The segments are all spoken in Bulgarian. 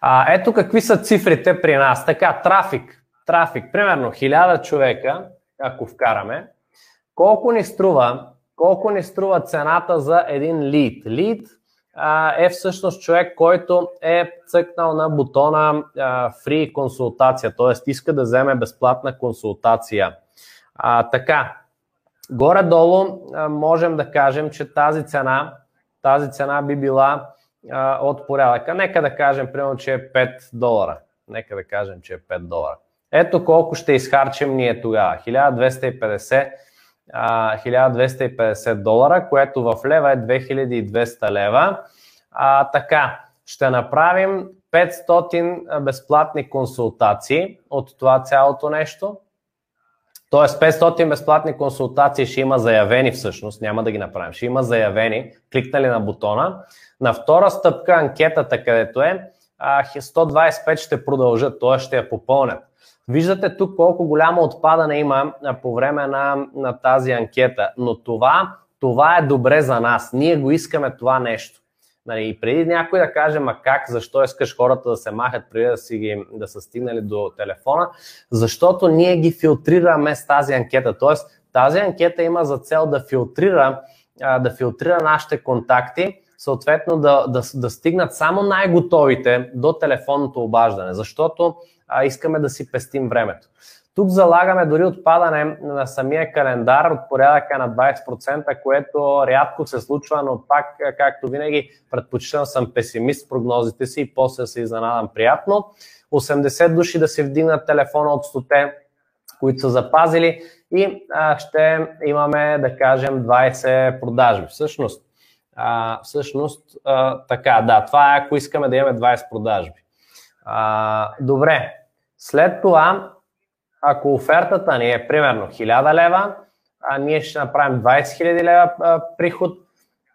А, ето какви са цифрите при нас. Така, трафик. Трафик, примерно 1000 човека, ако вкараме, колко ни струва, колко ни струва цената за един лид? Лид е всъщност човек, който е цъкнал на бутона Free консултация, т.е. иска да вземе безплатна консултация. А, така, горе-долу можем да кажем, че тази цена, тази цена би била от порядъка. Нека да кажем, примерно, че е 5 долара. Нека да кажем, че е 5 долара. Ето колко ще изхарчим ние тогава. 1250, а, 1250 долара, което в лева е 2200 лева. А, така, ще направим 500 безплатни консултации от това цялото нещо. Тоест 500 безплатни консултации ще има заявени всъщност, няма да ги направим, ще има заявени, кликнали на бутона. На втора стъпка анкетата, където е, 125 ще продължат, т.е. ще я попълнят. Виждате тук колко голямо отпадане има по време на, на тази анкета, но това, това е добре за нас. Ние го искаме това нещо. Нали, и преди някой да каже, ма как, защо искаш хората да се махат преди да, си ги, да са стигнали до телефона, защото ние ги филтрираме с тази анкета. Тоест, тази анкета има за цел да филтрира, да филтрира нашите контакти, съответно да, да, да стигнат само най-готовите до телефонното обаждане, защото а, искаме да си пестим времето. Тук залагаме дори отпадане на самия календар от порядъка на 20%, което рядко се случва, но пак, както винаги, предпочитам съм песимист в прогнозите си и после се изненадам приятно. 80 души да си вдигнат телефона от 100 които са запазили и а, ще имаме, да кажем, 20 продажби. Всъщност, а, всъщност а, така, да, това е ако искаме да имаме 20 продажби. А, добре, след това ако офертата ни е примерно 1000 лева, а ние ще направим 20 000 лева приход,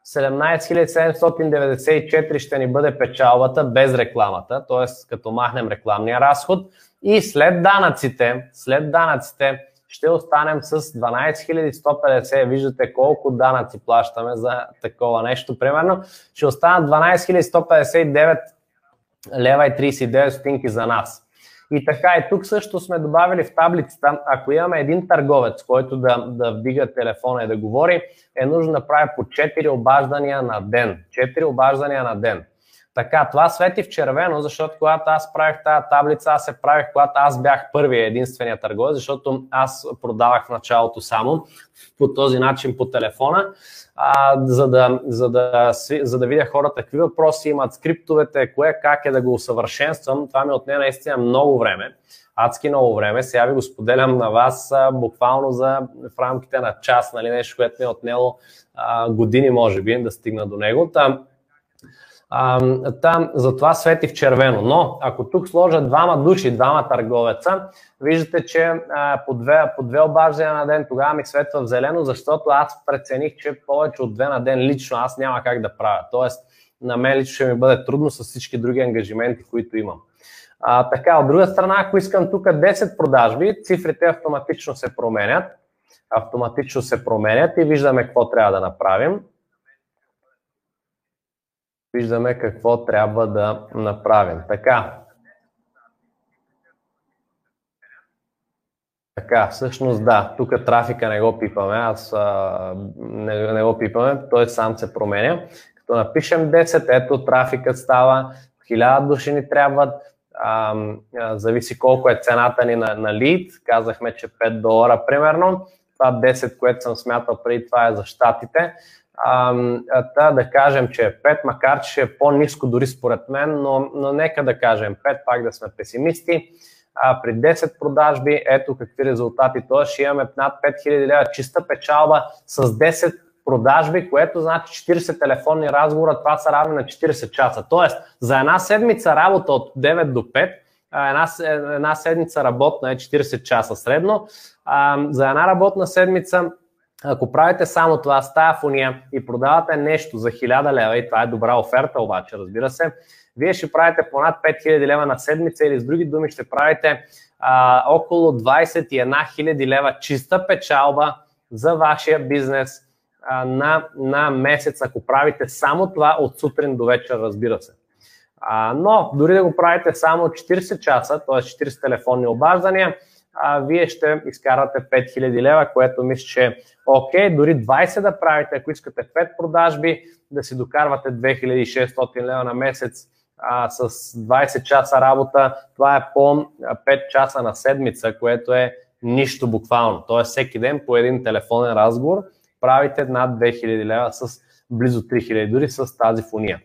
17 794 ще ни бъде печалбата без рекламата, т.е. като махнем рекламния разход и след данъците, след данъците ще останем с 12 150. Виждате колко данъци плащаме за такова нещо. Примерно ще останат 12 159 лева и 39 стотинки за нас. И така и тук също сме добавили в таблицата, ако имаме един търговец, който да, да вдига телефона и да говори, е нужно да прави по 4 обаждания на ден. 4 обаждания на ден. Така, това свети в червено, защото когато аз правих тази таблица, аз се правих, когато аз бях първия единствения търговец, защото аз продавах в началото само по този начин по телефона, а, за, да, за, да, за да видя хората какви въпроси имат, скриптовете, кое как е да го усъвършенствам. Това ми отне наистина много време, адски много време. Сега ви го споделям на вас а, буквално за, в рамките на час, нали, нещо, което ми е отнело а, години, може би, да стигна до него. Там, там затова свети в червено. Но ако тук сложа двама души, двама търговеца, виждате, че по, две, по две обаждания на ден тогава ми светва в зелено, защото аз прецених, че повече от две на ден лично аз няма как да правя. Тоест, на мен лично ще ми бъде трудно с всички други ангажименти, които имам. А, така, от друга страна, ако искам тук 10 продажби, цифрите автоматично се променят. Автоматично се променят и виждаме какво трябва да направим виждаме какво трябва да направим. Така. Така, всъщност да, тук трафика не го пипаме, аз а, не, не го пипаме, той сам се променя. Като напишем 10, ето трафикът става, 1000 души ни трябват, а, а, зависи колко е цената ни на, на лид, казахме, че 5 долара примерно, това 10, което съм смятал преди това е за щатите, та да кажем, че е 5, макар че е по-низко дори според мен, но, но нека да кажем 5, пак да сме песимисти. А, при 10 продажби, ето какви резултати. Тоест ще имаме над 5000 лева чиста печалба с 10 продажби, което значи 40 телефонни разговора, това са равни на 40 часа. Тоест, за една седмица работа от 9 до 5, една, една седмица работна е 40 часа средно, а, за една работна седмица ако правите само това с тази фония и продавате нещо за 1000 лева, и това е добра оферта обаче, разбира се, вие ще правите по над 5000 лева на седмица или с други думи ще правите а, около 21 000 лева чиста печалба за вашия бизнес а, на, на месец, ако правите само това от сутрин до вечер, разбира се. А, но дори да го правите само 40 часа, т.е. 40 телефонни обаждания, а, вие ще изкарате 5000 лева, което мисля, че е окей. Дори 20 да правите, ако искате 5 продажби, да си докарвате 2600 лева на месец а, с 20 часа работа, това е по 5 часа на седмица, което е нищо буквално. Тоест всеки ден по един телефонен разговор правите над 2000 лева с близо 3000, дори с тази фуния.